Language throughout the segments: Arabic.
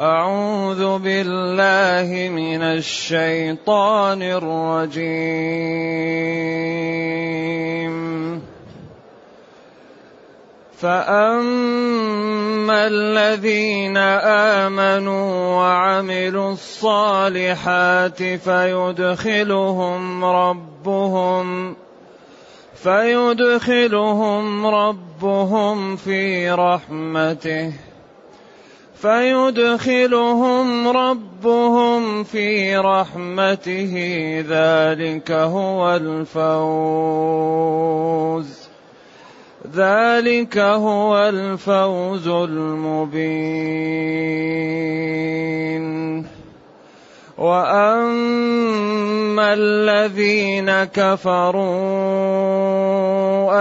أعوذ بالله من الشيطان الرجيم. فأما الذين آمنوا وعملوا الصالحات فيدخلهم ربهم فيدخلهم ربهم في رحمته. فيدخلهم ربهم في رحمته. ذلك هو الفوز. ذلك هو الفوز المبين. واما الذين كفروا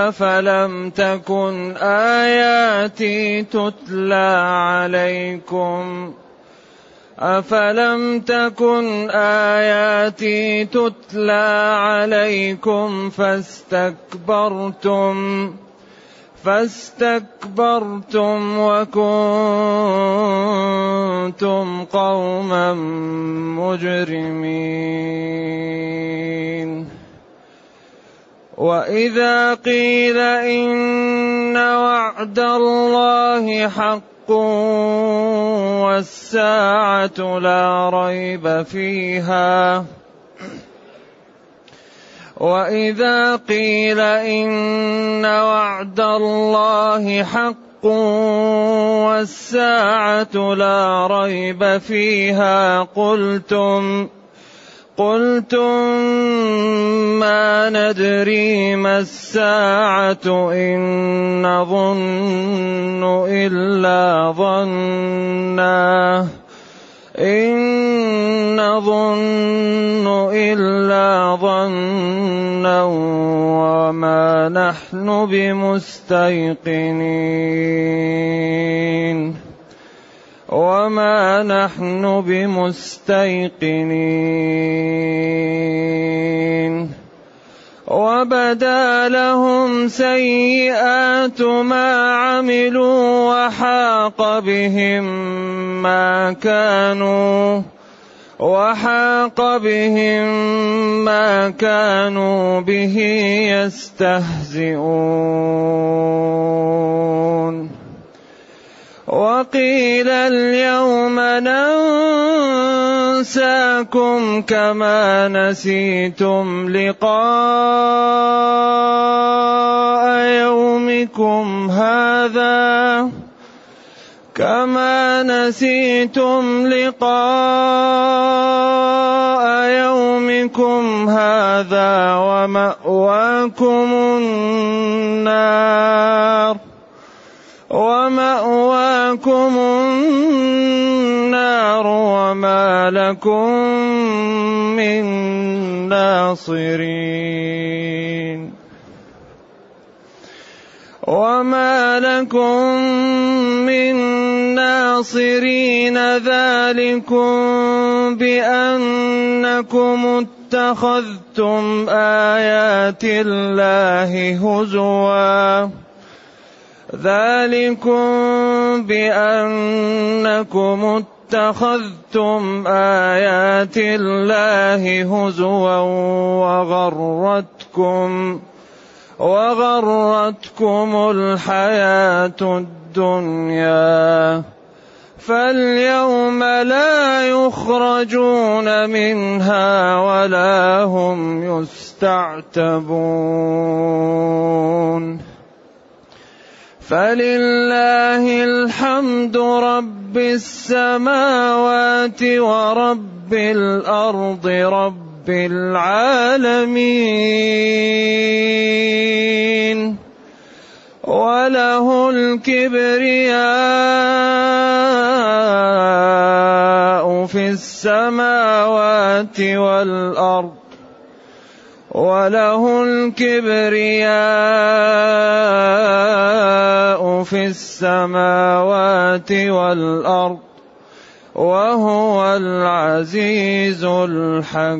افلم تكن اياتي تتلى عليكم افلم تكن اياتي تتلى عليكم فاستكبرتم فاستكبرتم وكنتم قوما مجرمين. وإذا قيل إن وعد الله حق والساعة لا ريب فيها واذا قيل ان وعد الله حق والساعة لا ريب فيها قلتم قلتم ما ندري ما الساعة ان نظن الا ظنا إن نظن إلا ظنا وما نحن بمستيقنين. وما نحن بمستيقنين. وبدا لهم سيئات ما عملوا وحاق بهم ما كانوا وحاق بهم ما كانوا به يستهزئون. وقيل اليوم ننساكم كما نسيتم لقاء يومكم هذا. كما نسيتم لقاء يومكم هذا ومأواكم النار ومأواكم النار وما لكم من ناصرين وما لكم من ناصرين ذلكم بأنكم اتخذتم آيات الله هزواً. ذلكم بأنكم اتخذتم آيات الله هزوا وغرتكم وغرتكم الحياة الدنيا. فاليوم لا يخرجون منها ولا هم يستعتبون. فلله الحمد رب السماوات ورب الأرض رب العالمين. وله الكبرياء في السماوات والأرض. وله الكبرياء في السماوات والأرض. وهو العزيز الحكيم.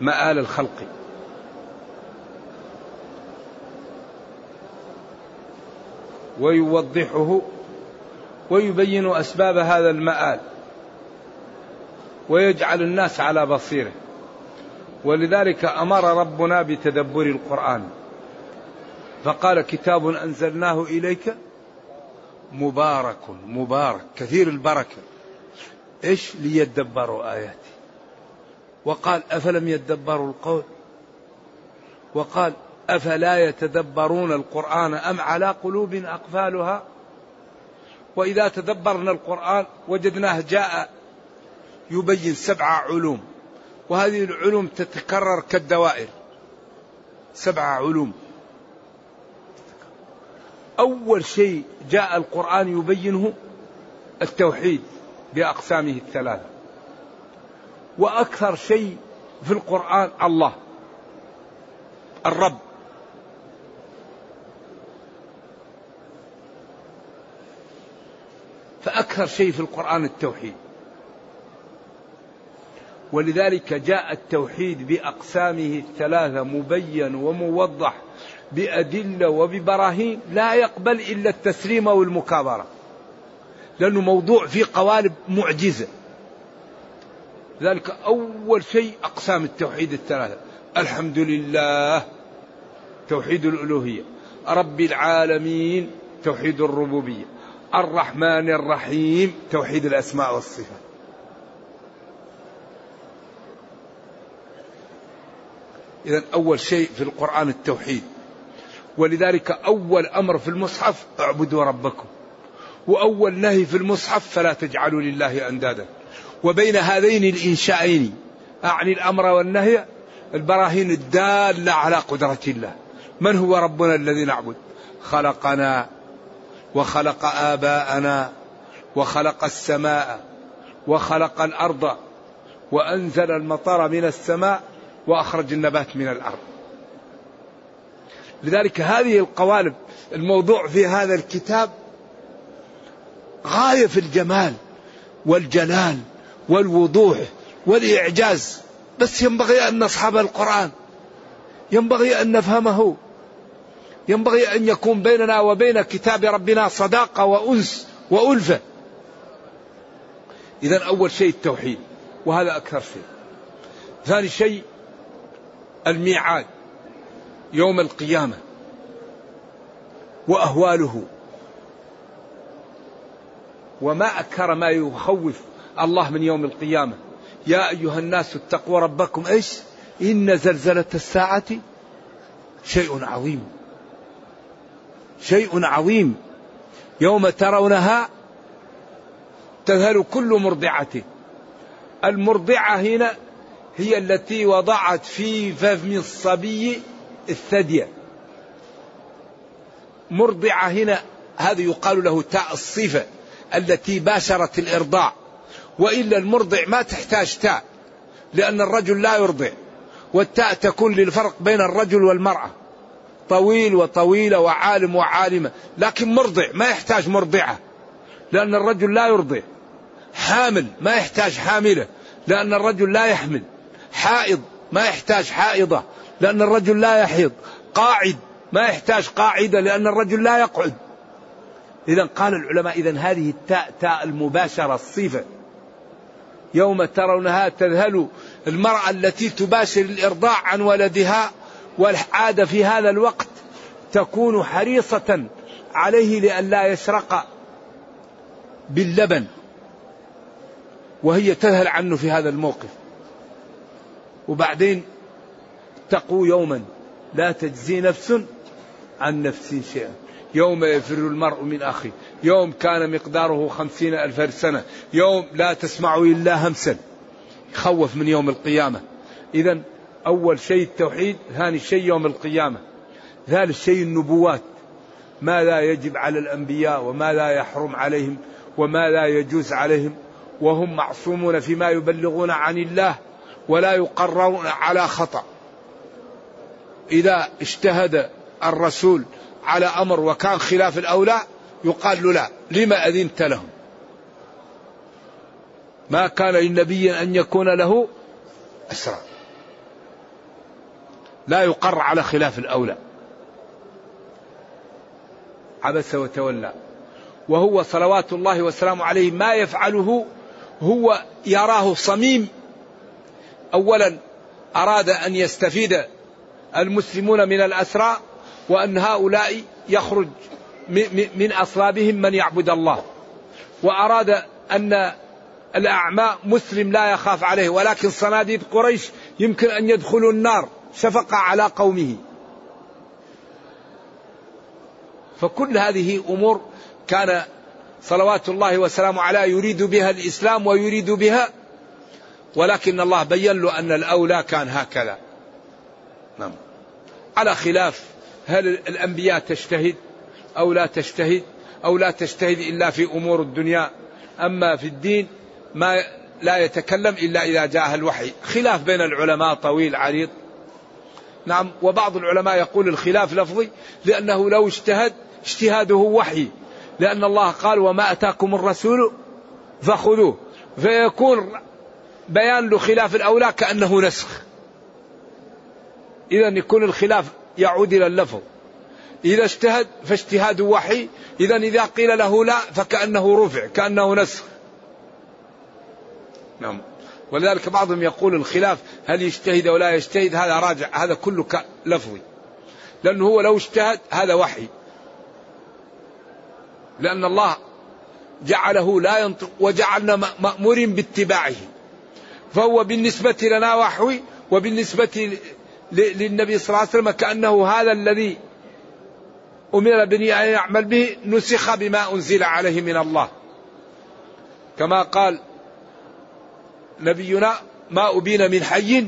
مآل الخلق. ويوضحه ويبين أسباب هذا المآل. ويجعل الناس على بصيره. ولذلك أمر ربنا بتدبر القرآن. فقال كتاب أنزلناه إليك مبارك مبارك كثير البركة. إيش؟ ليدبروا اياته وقال أفلم يدبروا القول؟ وقال أفلا يتدبرون القرآن أم على قلوب أقفالها؟ وإذا تدبرنا القرآن وجدناه جاء يبين سبع علوم وهذه العلوم تتكرر كالدوائر. سبع علوم. أول شيء جاء القرآن يبينه التوحيد بأقسامه الثلاثة. وأكثر شيء في القرآن الله الرب. فأكثر شيء في القرآن التوحيد. ولذلك جاء التوحيد بأقسامه الثلاثة مبين وموضح بأدلة وببراهين لا يقبل إلا التسليم والمكابرة لأنه موضوع فيه قوالب معجزة. ذلك أول شيء أقسام التوحيد الثلاثة. الحمد لله توحيد الألوهية. رب العالمين توحيد الربوبية. الرحمن الرحيم توحيد الأسماء والصفات. إذا أول شيء في القرآن التوحيد. ولذلك أول أمر في المصحف اعبدوا ربكم. وأول نهي في المصحف فلا تجعلوا لله أندادا. وبين هذين الإنشائين. أعني الأمر والنهي البراهين الدالة على قدرة الله. من هو ربنا الذي نعبد؟ خلقنا وخلق آباءنا وخلق السماء وخلق الأرض وأنزل المطر من السماء وأخرج النبات من الأرض. لذلك هذه القوالب الموضوع في هذا الكتاب غاية في الجمال والجلال. والوضوح والإعجاز. بس ينبغي أن نصحب القرآن. ينبغي أن نفهمه. ينبغي أن يكون بيننا وبين كتاب ربنا صداقة وأنس وألفة. إذا أول شيء التوحيد وهذا أكثر شيء. ثاني شيء الميعاد يوم القيامة وأهواله وما أكثر ما يخوف الله من يوم القيامة. يا أيها الناس اتقوا ربكم. إيش؟ إن زلزلة الساعة شيء عظيم. شيء عظيم. يوم ترونها تذهل كل مرضعة. المرضعة هنا هي التي وضعت في فم الصبي الثدي. مرضعة هنا هذا يقال له تاء الصفة التي باشرت الإرضاع. وإلا المرضع ما تحتاج تاء لأن الرجل لا يرضع. والتاء تكون للفرق بين الرجل والمرأة. طويل وطويلة وعالم وعالمة. لكن مرضع ما يحتاج مرضعة لأن الرجل لا يرضع. حامل ما يحتاج حاملة لأن الرجل لا يحمل. حائض ما يحتاج حائضة لأن الرجل لا يحيض. قاعد ما يحتاج قاعدة لأن الرجل لا يقعد. إذا قال العلماء إذا هذه التاء تاء المباشرة الصفة. يوم ترونها تذهل المرأة التي تباشر الإرضاع عن ولدها والعادة في هذا الوقت تكون حريصة عليه لئلا يشرق باللبن. وهي تذهل عنه في هذا الموقف. وبعدين اتقوا يوما لا تجزي نفس عن نفس شيئا. يوم يفر المرء من أخيه. يوم كان مقداره خمسين ألف سنة. يوم لا تسمع إلا همسا. خوف من يوم القيامة. إذا أول شيء التوحيد ثاني شيء يوم القيامة. ثالث شيء النبوات. ما لا يجب على الأنبياء وما لا يحرم عليهم وما لا يجوز عليهم. وهم معصومون فيما يبلغون عن الله ولا يقررون على خطأ. إذا اجتهد الرسول على أمر وكان خلاف الأولى يقال له لا. لما أذنت لهم؟ ما كان للنبي أن يكون له أسرى. لا يقر على خلاف الأولى. عبس وتولى. وهو صلوات الله وسلامه عليه ما يفعله هو يراه صميم. اولا أراد أن يستفيد المسلمون من الأسرى وأن هؤلاء يخرج من أصلابهم من يعبد الله وأراد أن الأعمى مسلم لا يخاف عليه ولكن صناديد قريش يمكن أن يدخلوا النار شفقه على قومه فكل هذه أمور كان صلوات الله وسلامه عليه يريد بها الإسلام ويريد بها ولكن الله بين له أن الأولى كان هكذا. نعم. على خلاف هل الأنبياء تجتهد أو لا تجتهد أو لا تجتهد إلا في أمور الدنيا. أما في الدين ما لا يتكلم إلا إذا جاء الوحي، خلاف بين العلماء طويل عريض. نعم وبعض العلماء يقول الخلاف لفظي لأنه لو اجتهد اجتهاده وحي. لأن الله قال وما أتاكم الرسول فخذوه. فيكون بيان له خلاف الأولى كأنه نسخ. إذا يكون الخلاف يعود إلى اللفظ. إذا اجتهد فاجتهاده وحي إذا إذا قيل له لا فكأنه رفع كأنه نسخ. نعم. ولذلك بعضهم يقول الخلاف هل يجتهد أو لا يجتهد هذا راجع هذا كله لفظي لأنه هو لو اجتهد هذا وحي. لأن الله جعله لا ينطق وجعلنا مأمور باتباعه. فهو بالنسبة لنا وحوي وبالنسبة للنبي صلى الله عليه وسلم كأنه هذا الذي أمر بني أن يعمل به نسخ بما أنزل عليه من الله. كما قال نبينا ما أبين من حي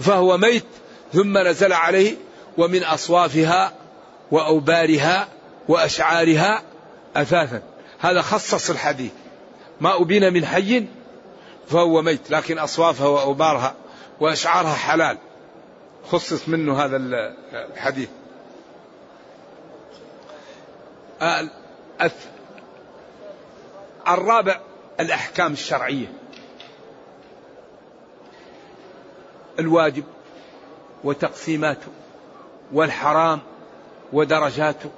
فهو ميت ثم نزل عليه ومن أصوافها وأوبارها وأشعارها أثاثا. هذا خصص الحديث. ما أبين من حي فهو ميت لكن أصوافها وأوبارها وأشعارها حلال. خصص منه هذا الحديث. الرابع الأحكام الشرعية. الواجب وتقسيماته والحرام ودرجاته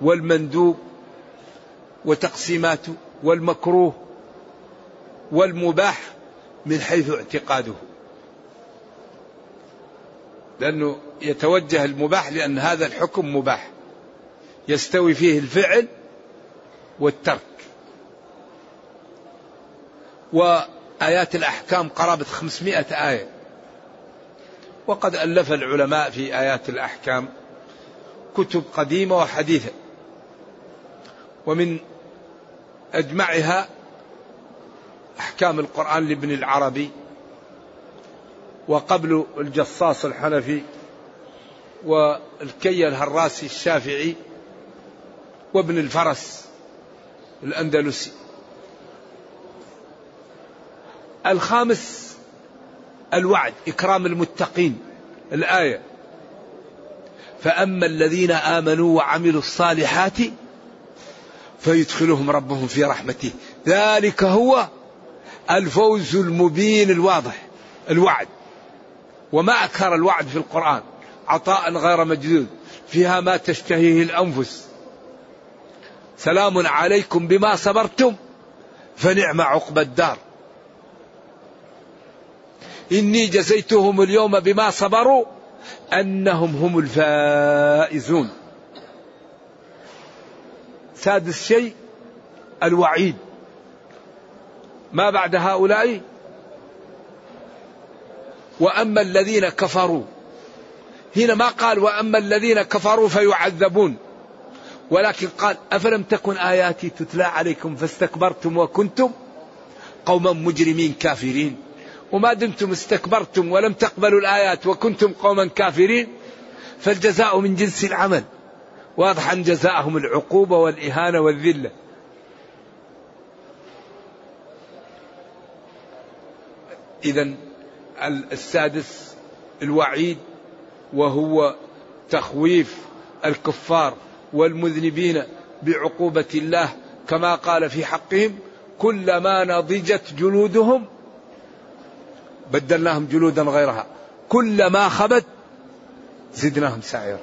والمندوب وتقسيماته والمكروه والمباح من حيث اعتقاده. لأنه يتوجه المباح لأن هذا الحكم مباح. يستوي فيه الفعل والترك. وآيات الأحكام قرابة خمسمائة آية. وقد ألف العلماء في آيات الأحكام كتب قديمة وحديثة. ومن أجمعها أحكام القرآن لابن العربي وقبل الجصاص الحنفي والكي الهراسي الشافعي وابن الفرس الأندلسي. الخامس الوعد إكرام المتقين الآية. فأما الذين آمنوا وعملوا الصالحات فيدخلهم ربهم في رحمته. ذلك هو الفوز المبين الواضح الوعد. وما أكثر الوعد في القرآن عطاء غير مجدود فيها ما تشتهيه الأنفس. سلام عليكم بما صبرتم فنعم عقب الدار. إني جزيتهم اليوم بما صبروا أنهم هم الفائزون. سادس شيء الوعيد. ما بعد هؤلاء؟ وأما الذين كفروا. هنا ما قال وأما الذين كفروا فيعذبون. ولكن قال أفلم تكن آياتي تتلى عليكم فاستكبرتم وكنتم قوما مجرمين كافرين؟ وما دمتم استكبرتم ولم تقبلوا الآيات وكنتم قوما كافرين؟ فالجزاء من جنس العمل. واضح أن جزاءهم العقوبة والإهانة والذلة. إذا السادس الوعيد وهو تخويف الكفار. والمذنبين بعقوبة الله كما قال في حقهم كلما نضجت جلودهم بدلناهم جلودا غيرها كلما خبت زدناهم سعيرا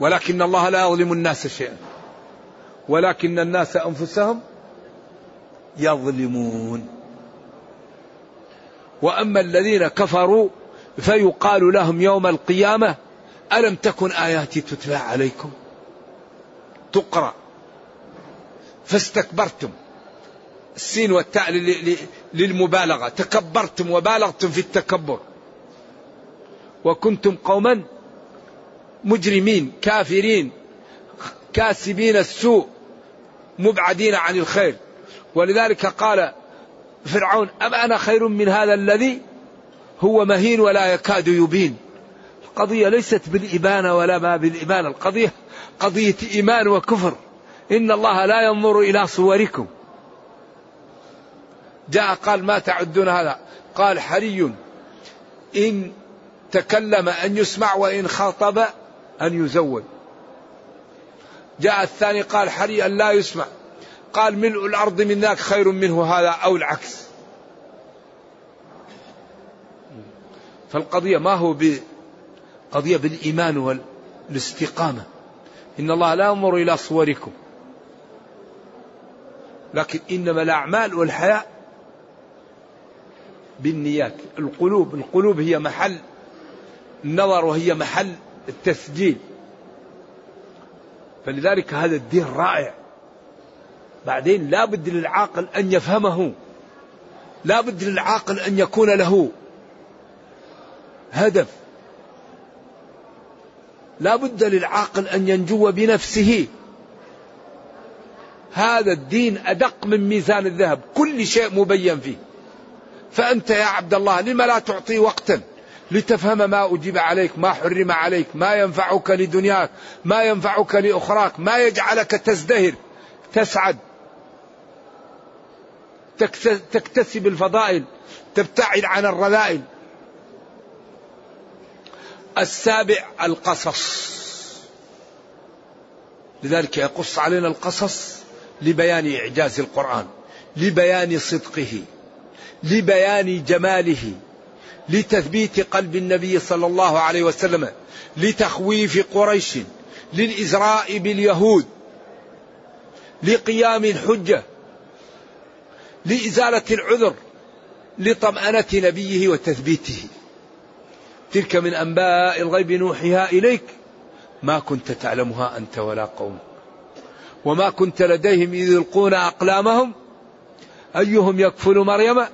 ولكن الله لا يظلم الناس شيئا ولكن الناس أنفسهم يظلمون. وأما الذين كفروا فيقال لهم يوم القيامة ألم تكن آياتي تتلى عليكم؟ تقرأ. فاستكبرتم. السين والتاء للمبالغة. تكبرتم وبالغتم في التكبر. وكنتم قوما مجرمين كافرين كاسبين السوء مبعدين عن الخير. ولذلك قال فرعون أم أنا خير من هذا الذي هو مهين ولا يكاد يبين؟ القضية ليست بالإبانة ولا ما بالإبانة. القضية قضية إيمان وكفر. إن الله لا ينظر إلى صوركم. جاء قال ما تعدون هذا؟ قال حري. إن تكلم أن يسمع وإن خاطب أن يزود جاء الثاني قال حري أن لا يسمع. قال ملء الأرض من ذاك خير منه هذا أو العكس. فالقضية ما هو قضية بالإيمان والاستقامة. إن الله لا ينظر إلى صوركم. لكن إنما الأعمال والحياء بالنيات. القلوب القلوب هي محل. النظر وهي محل التسجيل. فلذلك هذا الدين رائع. بعدين لا بد للعاقل أن يفهمه. لا بد للعاقل أن يكون له هدف. لا بد للعاقل أن ينجو بنفسه. هذا الدين أدق من ميزان الذهب كل شيء مبين فيه. فأنت يا عبد الله لم لا تعطي وقتا لتفهم ما أجيب عليك ما حرم عليك ما ينفعك لدنياك ما ينفعك لأخراك ما يجعلك تزدهر تسعد تكتسب الفضائل تبتعد عن الرذائل. السابع القصص. لذلك يقص علينا القصص لبيان إعجاز القرآن لبيان صدقه لبيان جماله لتثبيت قلب النبي صلى الله عليه وسلم لتخويف قريش للإزراء باليهود لقيام الحجة لإزالة العذر لطمأنة نبيه وتثبيته. تلك من أنباء الغيب نوحيها إليك. ما كنت تعلمها أنت ولا قوم. وما كنت لديهم إذ يلقون أقلامهم. أيهم يكفل مريم؟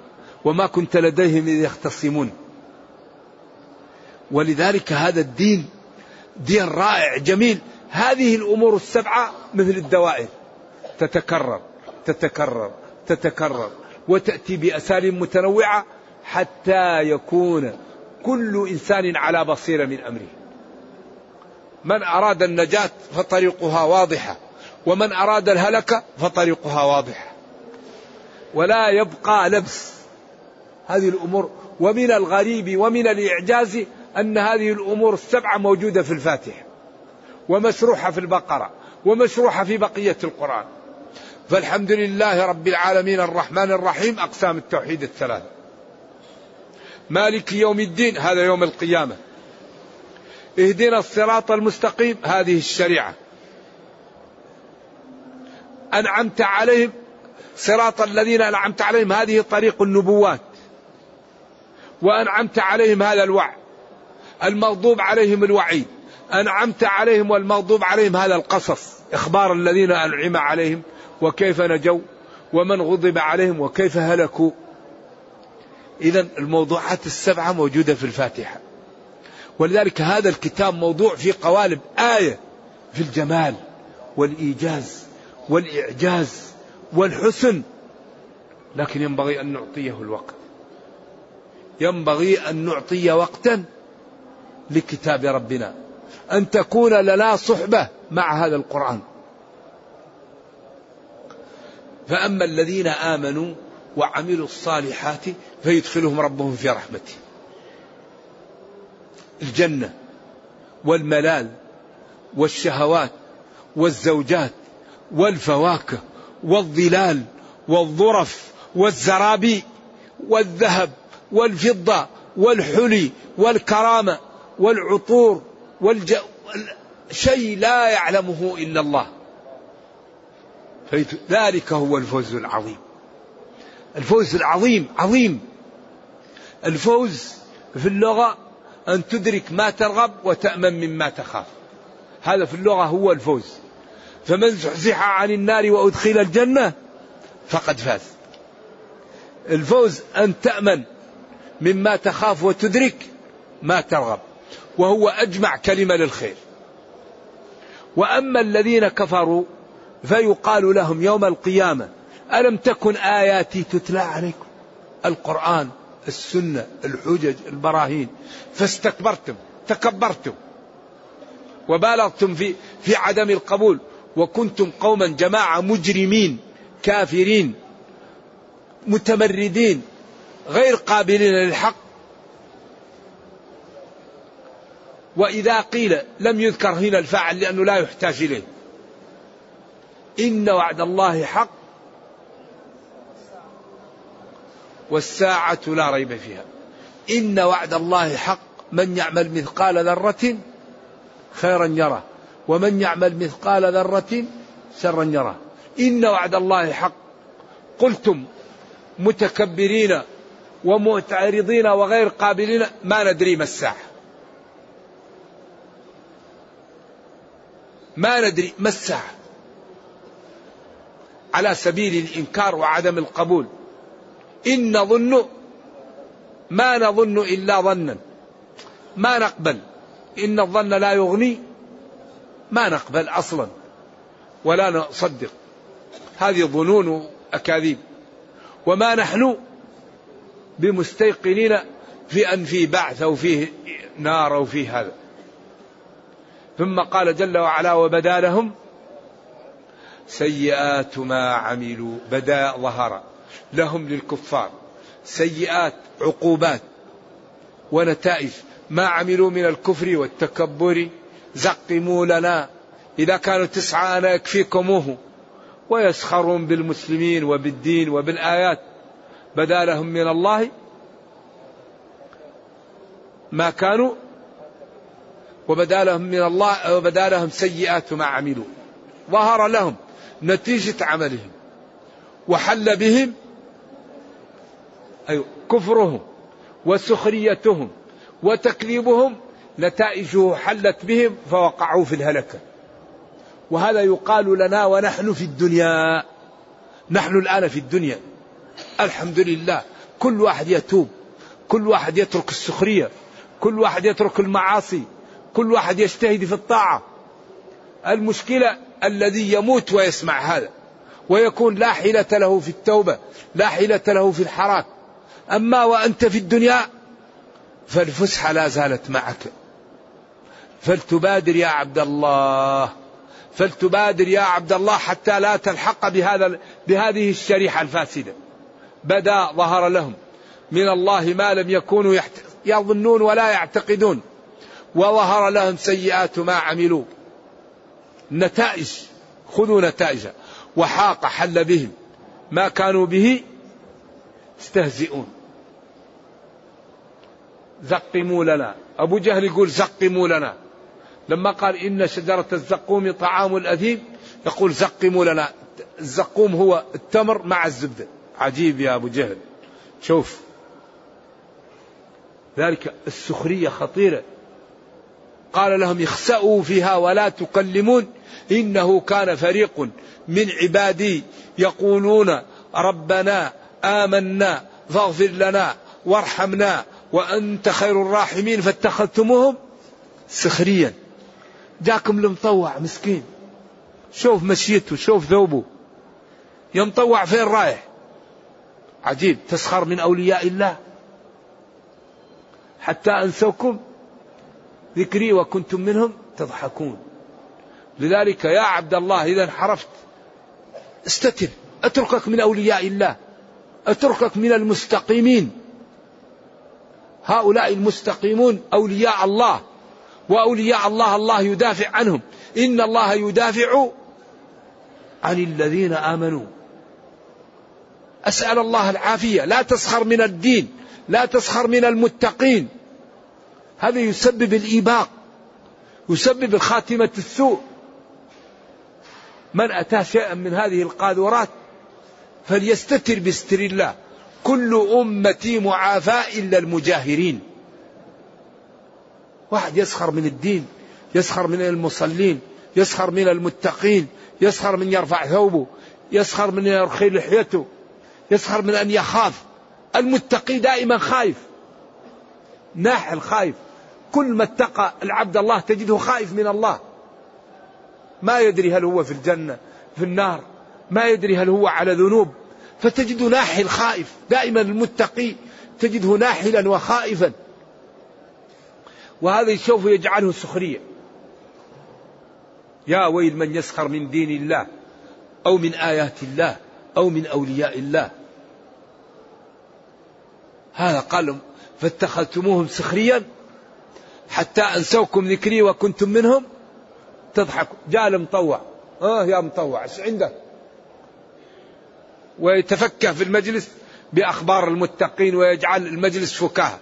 وما كنت لديهم إذ يختصمون. ولذلك هذا الدين دين رائع جميل. هذه الأمور السبعة مثل الدوائر. تتكرر تتكرر تتكرر. وتأتي بأساليب متنوعة حتى يكون كل إنسان على بصيرة من أمره. من أراد النجاة فطريقها واضحة ومن أراد الهلكة فطريقها واضحة. ولا يبقى لبس. هذه الأمور ومن الغريب ومن الإعجاز أن هذه الأمور السبعة موجودة في الفاتحة ومشروحة في البقرة ومشروحة في بقية القرآن. فالحمد لله رب العالمين الرحمن الرحيم أقسام التوحيد الثلاثة. مالك يوم الدين هذا يوم القيامة. اهدنا الصراط المستقيم هذه الشريعة. أنعمت عليهم صراط الذين أنعمت عليهم هذه طريق النبوات. وأنعمت عليهم هذا الوعد المغضوب عليهم الوعيد. أنعمت عليهم والمغضوب عليهم هذا القصص إخبار الذين أنعم عليهم وكيف نجوا ومن غضب عليهم وكيف هلكوا. إذا الموضوعات السبعة موجودة في الفاتحة. ولذلك هذا الكتاب موضوع في قوالب آية في الجمال والإيجاز والإعجاز والحسن. لكن ينبغي أن نعطيه الوقت. ينبغي أن نعطي وقتا لكتاب ربنا. أن تكون لنا صحبة مع هذا القرآن. فأما الذين آمنوا وعملوا الصالحات فيدخلهم ربهم في رحمته. الجنة والملال والشهوات والزوجات والفواكه والظلال والظرف والزرابي والذهب والفضة والحلي والكرامة والعطور والج... شيء لا يعلمه إلا الله. ذلك هو الفوز العظيم. الفوز العظيم عظيم. الفوز في اللغة أن تدرك ما ترغب وتأمن مما تخاف. هذا في اللغة هو الفوز. فمن زحزح عن النار وأدخل الجنة فقد فاز. الفوز أن تأمن مما تخاف وتدرك ما ترغب. وهو أجمع كلمة للخير. وأما الذين كفروا فيقال لهم يوم القيامة ألم تكن آياتي تتلى عليكم؟ القرآن السنة الحجج البراهين. فاستكبرتم تكبرتم. وبالغتم في في عدم القبول. وكنتم قوما جماعة مجرمين كافرين متمردين غير قابلين للحق. وإذا قيل لم يذكر هنا الفاعل لأنه لا يحتاج إليه. إن وعد الله حق. والساعة لا ريب فيها. إن وعد الله حق. من يعمل مثقال ذرة خيرا يره. ومن يعمل مثقال ذرة شرا يره. إن وعد الله حق. قلتم متكبرين ومعترضين وغير قابلين ما ندري ما الساعة. ما ندري ما الساعة. على سبيل الإنكار وعدم القبول. إن نظن ما نظن إلا ظنا. ما نقبل. إن الظن لا يغني. ما نقبل أصلا. ولا نصدق. هذه ظنون أكاذيب. وما نحن بمستيقنين في أن في بعث أو فيه نار أو فيه هذا. ثم قال جل وعلا وبدا لهم سيئات ما عملوا. بدا ظهر لهم للكفار. سيئات عقوبات ونتائج ما عملوا من الكفر والتكبر. زقموا لنا. إذا كانوا تسعة أنا يكفيكموه ويسخرون بالمسلمين وبالدين وبالآيات. بدا لهم من الله ما كانوا. وبدا لهم من الله وبدا لهم سيئات ما عملوا. ظهر لهم نتيجة عملهم. وحل بهم أيوة كفرهم وسخريتهم وتكذيبهم نتائجه حلت بهم فوقعوا في الهلكة. وهذا يقال لنا ونحن في الدنيا. نحن الآن في الدنيا. الحمد لله. كل واحد يتوب. كل واحد يترك السخرية. كل واحد يترك المعاصي. كل واحد يجتهد في الطاعة. المشكلة الذي يموت ويسمع هذا. ويكون لا حيلة له في التوبة. لا حيلة له في الحراك أما وأنت في الدنيا فالفسحة لا زالت معك. فلتبادر يا عبد الله فلتبادر يا عبد الله حتى لا تلحق بهذا بهذه الشريحة الفاسدة. بدا ظهر لهم. من الله ما لم يكونوا يظنون ولا يعتقدون. وظهر لهم سيئات ما عملوا. نتائج خذوا نتائج. وحاق حل بهم. ما كانوا به يستهزئون. زقموا لنا أبو جهل يقول زقموا لنا لما قال إن شجرة الزقوم طعام الأثيم يقول زقموا لنا الزقوم هو التمر مع الزبدة عجيب يا أبو جهل. شوف. ذلك السخرية خطيرة. قال لهم اخسأوا فيها ولا تكلمون. إنه كان فريق من عبادي يقولون ربنا آمنا فاغفر لنا وارحمنا وأنت خير الراحمين فاتخذتموهم سخريا. جاكم المطوع مسكين. شوف مشيته شوف ثوبه. يمطوع فين رايح؟ عجيب تسخر من أولياء الله. حتى أنسوكم ذكري وكنتم منهم تضحكون. لذلك يا عبد الله إذا انحرفت استتر. أتركك من أولياء الله. أتركك من المستقيمين. هؤلاء المستقيمون أولياء الله وأولياء الله الله يدافع عنهم. إن الله يدافع عن الذين آمنوا. أسأل الله العافية. لا تسخر من الدين لا تسخر من المتقين. هذا يسبب الإيباق يسبب الخاتمة السوء. من أتى شيئا من هذه القاذورات فليستتر بستر الله. كل أمتي معافاة إلا المجاهرين. واحد يسخر من الدين يسخر من المصلين يسخر من المتقين يسخر من يرفع ثوبه يسخر من يرخي لحيته يسخر من أن يخاف. المتقي دائما خايف. ناحل خايف. كل ما اتقى العبد الله تجده خائف من الله. ما يدري هل هو في الجنة في النار. ما يدري هل هو على ذنوب. فتجده ناحل خائف دائما المتقي تجده ناحلا وخائفا. وهذا سوف يجعله سخرية. يا ويل من يسخر من دين الله أو من آيات الله أو من أولياء الله. هذا قال فاتخذتموهم سخريا حتى أنسوكم ذكري وكنتم منهم تضحكوا جاء المطوع. آه يا مطوع إيش عندك؟ ويتفكه في المجلس بأخبار المتقين ويجعل المجلس فكاهة.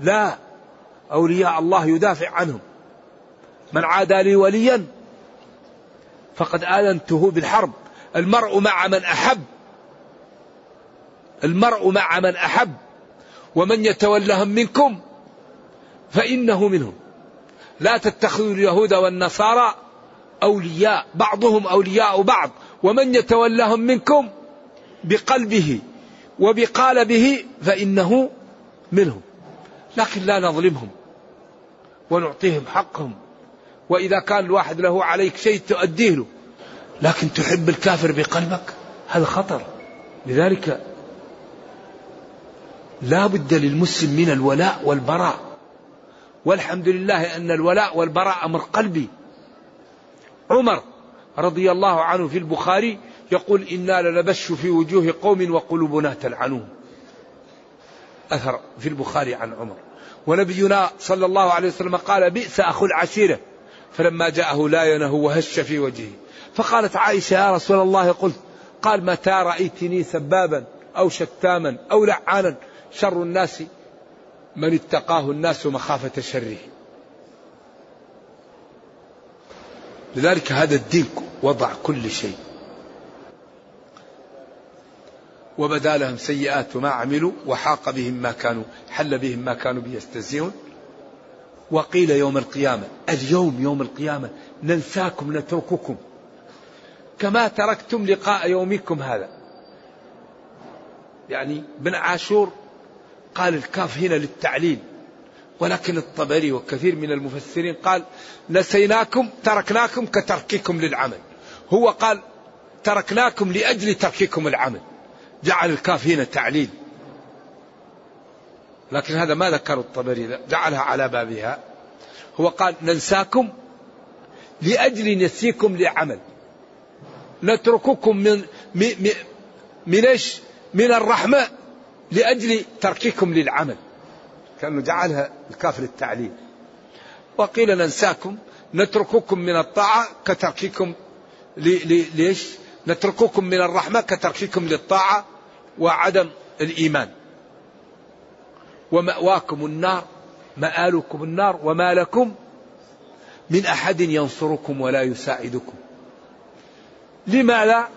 لا أولياء الله يدافع عنهم. من عادى لي وليا فقد آذنته بالحرب. المرء مع من أحب. المرء مع من أحب. ومن يتولهم منكم فإنه منهم. لا تتخذوا اليهود والنصارى أولياء. بعضهم أولياء بعض. ومن يتولهم منكم بقلبه وبقالبه فإنه منهم. لكن لا نظلمهم ونعطيهم حقهم. وإذا كان الواحد له عليك شيء تؤديه له لكن تحب الكافر بقلبك هذا خطر. لذلك لا بد للمسلم من الولاء والبراء. والحمد لله أن الولاء والبراء أمر قلبي. عمر رضي الله عنه في البخاري يقول إنا لنبش في وجوه قوم وقلوبنا تلعنون. أثر في البخاري عن عمر. ونبينا صلى الله عليه وسلم قال بئس أخو العشيرة. فلما جاءه لا ينه وهش في وجهه. فقالت عائشة يا رسول الله قلت قال متى رأيتني سبابا أو شتاما أو لعانا شر الناس من اتقاه الناس مخافة شره. لذلك هذا الدين وضع كل شيء. وبدا لهم سيئات ما عملوا وحاق بهم ما كانوا حل بهم ما كانوا به يستهزئون. وقيل يوم القيامة اليوم يوم القيامة ننساكم نترككم. كما تركتم لقاء يومكم هذا. يعني بن عاشور قال الكاف هنا للتعليل ولكن الطبري وكثير من المفسرين قال نسيناكم تركناكم كترككم للعمل. هو قال تركناكم لأجل ترككم العمل. جعل الكاف هنا تعليل لكن هذا ما ذكر الطبري جعلها على بابها. هو قال ننساكم لأجل نسيكم لعمل. نترككم من من, من إيش؟ من الرحمة لأجل ترككم للعمل. كأنه جعلها الكاف للتعليل. وقيل ننساكم نترككم من الطاعة كترككم ليش نترككم من الرحمة كترككم للطاعة وعدم الإيمان. ومأواكم النار مآلكم النار وما لكم من أحد ينصركم ولا يساعدكم. لماذا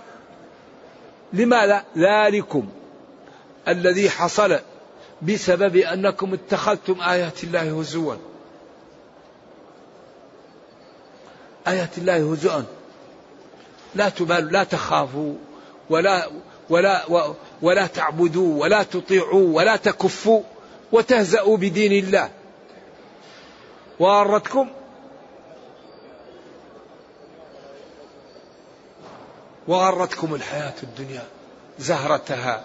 لماذا ذلكم الذي حصل بسبب أنكم اتخذتم آيات الله هزوا. آيات الله هزوا. لا تبالوا لا تخافوا ولا ولا ولا تعبدوا ولا تطيعوا ولا تكفوا وتهزأوا بدين الله. وغرتكم وغرتكم الحياة الدنيا زهرتها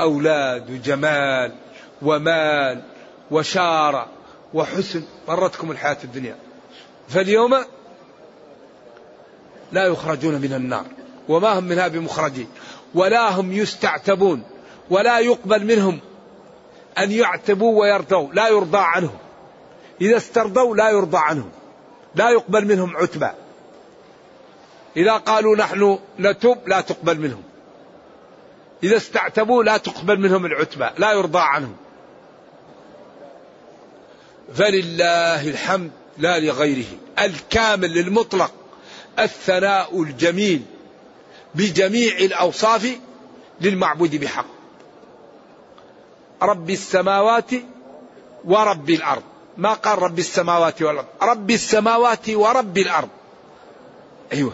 أولاد وجمال ومال وشار وحسن. مرتكم الحياة الدنيا. فاليوم لا يخرجون من النار وما هم منها بمخرجين ولا هم يستعتبون ولا يقبل منهم أن يعتبوا ويرضوا لا يرضى عنهم. إذا استرضوا لا يرضى عنهم لا يقبل منهم عتبة. إذا قالوا نحن نتوب لا تقبل منهم. إذا استعتبوا لا تقبل منهم العتبة لا يرضى عنهم. فلله الحمد لا لغيره الكامل المطلق الثناء الجميل بجميع الأوصاف للمعبود بحق. رب السماوات ورب الأرض. ما قال رب السماوات والأرض؟ رب السماوات ورب الأرض. أيوة.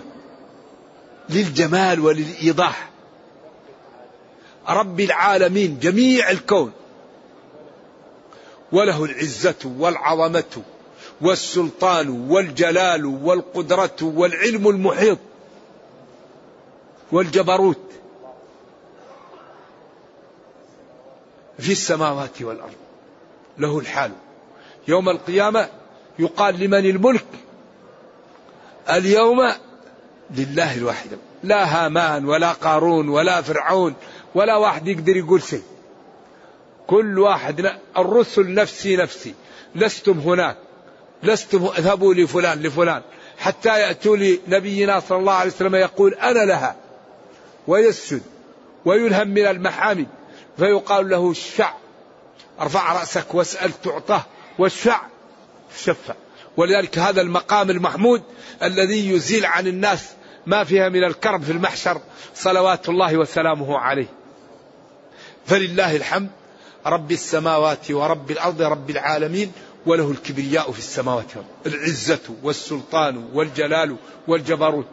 للجمال وللإيضاح. رب العالمين جميع الكون. وله العزة والعظمة والسلطان والجلال والقدرة والعلم المحيط والجبروت في السماوات والأرض. له الحال. يوم القيامة يقال لمن الملك اليوم لله الواحد. لا هامان ولا قارون ولا فرعون ولا واحد يقدر يقول شيء. كل واحد الرسل نفسي نفسي. لستم هناك. لستم اذهبوا لفلان لفلان. حتى يأتوا لنبينا صلى الله عليه وسلم يقول أنا لها. ويسجد ويلهم من المحامد فيقال له الشع ارفع رأسك واسأل تعطى والشع شفع ولذلك هذا المقام المحمود الذي يزيل عن الناس ما فيها من الكرب في المحشر صلوات الله وسلامه عليه. فلله الحمد. رب السماوات ورب الأرض رب العالمين. وله الكبرياء في السماوات والأرض. العزة والسلطان والجلال والجبروت.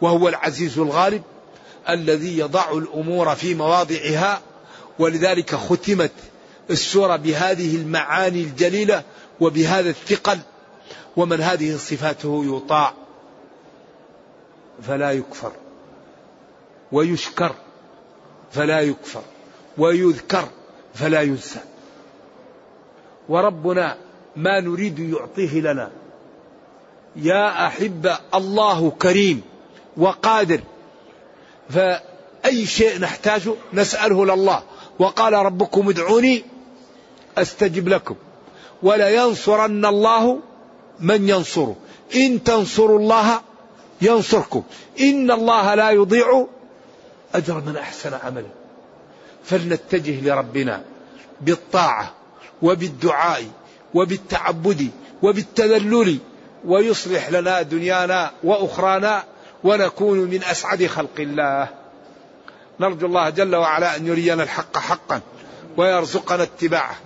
وهو العزيز الغالب الذي يضع الأمور في مواضعها. ولذلك ختمت السورة بهذه المعاني الجليلة وبهذا الثقل. ومن هذه صفاته يطاع فلا يكفر. ويشكر فلا يكفر. ويذكر فلا ينسى. وربنا ما نريد يعطيه لنا. يا أحبة الله كريم وقادر. فأي شيء نحتاجه نسأله لله. وقال ربكم ادعوني أستجب لكم. ولينصرن الله من ينصره. إن تنصروا الله ينصركم. إن الله لا يضيع أجر من أحسن عملا فلنتجه لربنا بالطاعة وبالدعاء وبالتعبد وبالتذلل ويصلح لنا دنيانا وأخرانا ونكون من أسعد خلق الله. نرجو الله جل وعلا أن يرينا الحق حقا ويرزقنا اتباعه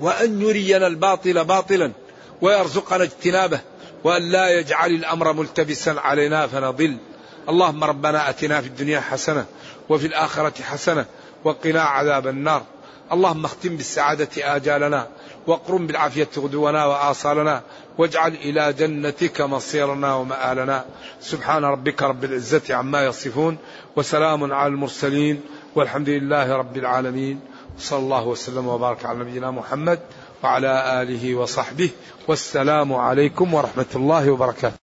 وأن يرينا الباطل باطلا ويرزقنا اجتنابه وأن لا يجعل الأمر ملتبسا علينا فنضل. اللهم ربنا أتنا في الدنيا حسنة وفي الآخرة حسنة وقنا عذاب النار. اللهم اختم بالسعادة آجالنا واقرم بالعافية غدونا وآصالنا واجعل إلى جنتك مصيرنا ومآلنا. سبحان ربك رب العزة عما يصفون وسلام على المرسلين والحمد لله رب العالمين. صلى الله وسلم وبارك على نبينا محمد وعلى آله وصحبه والسلام عليكم ورحمة الله وبركاته.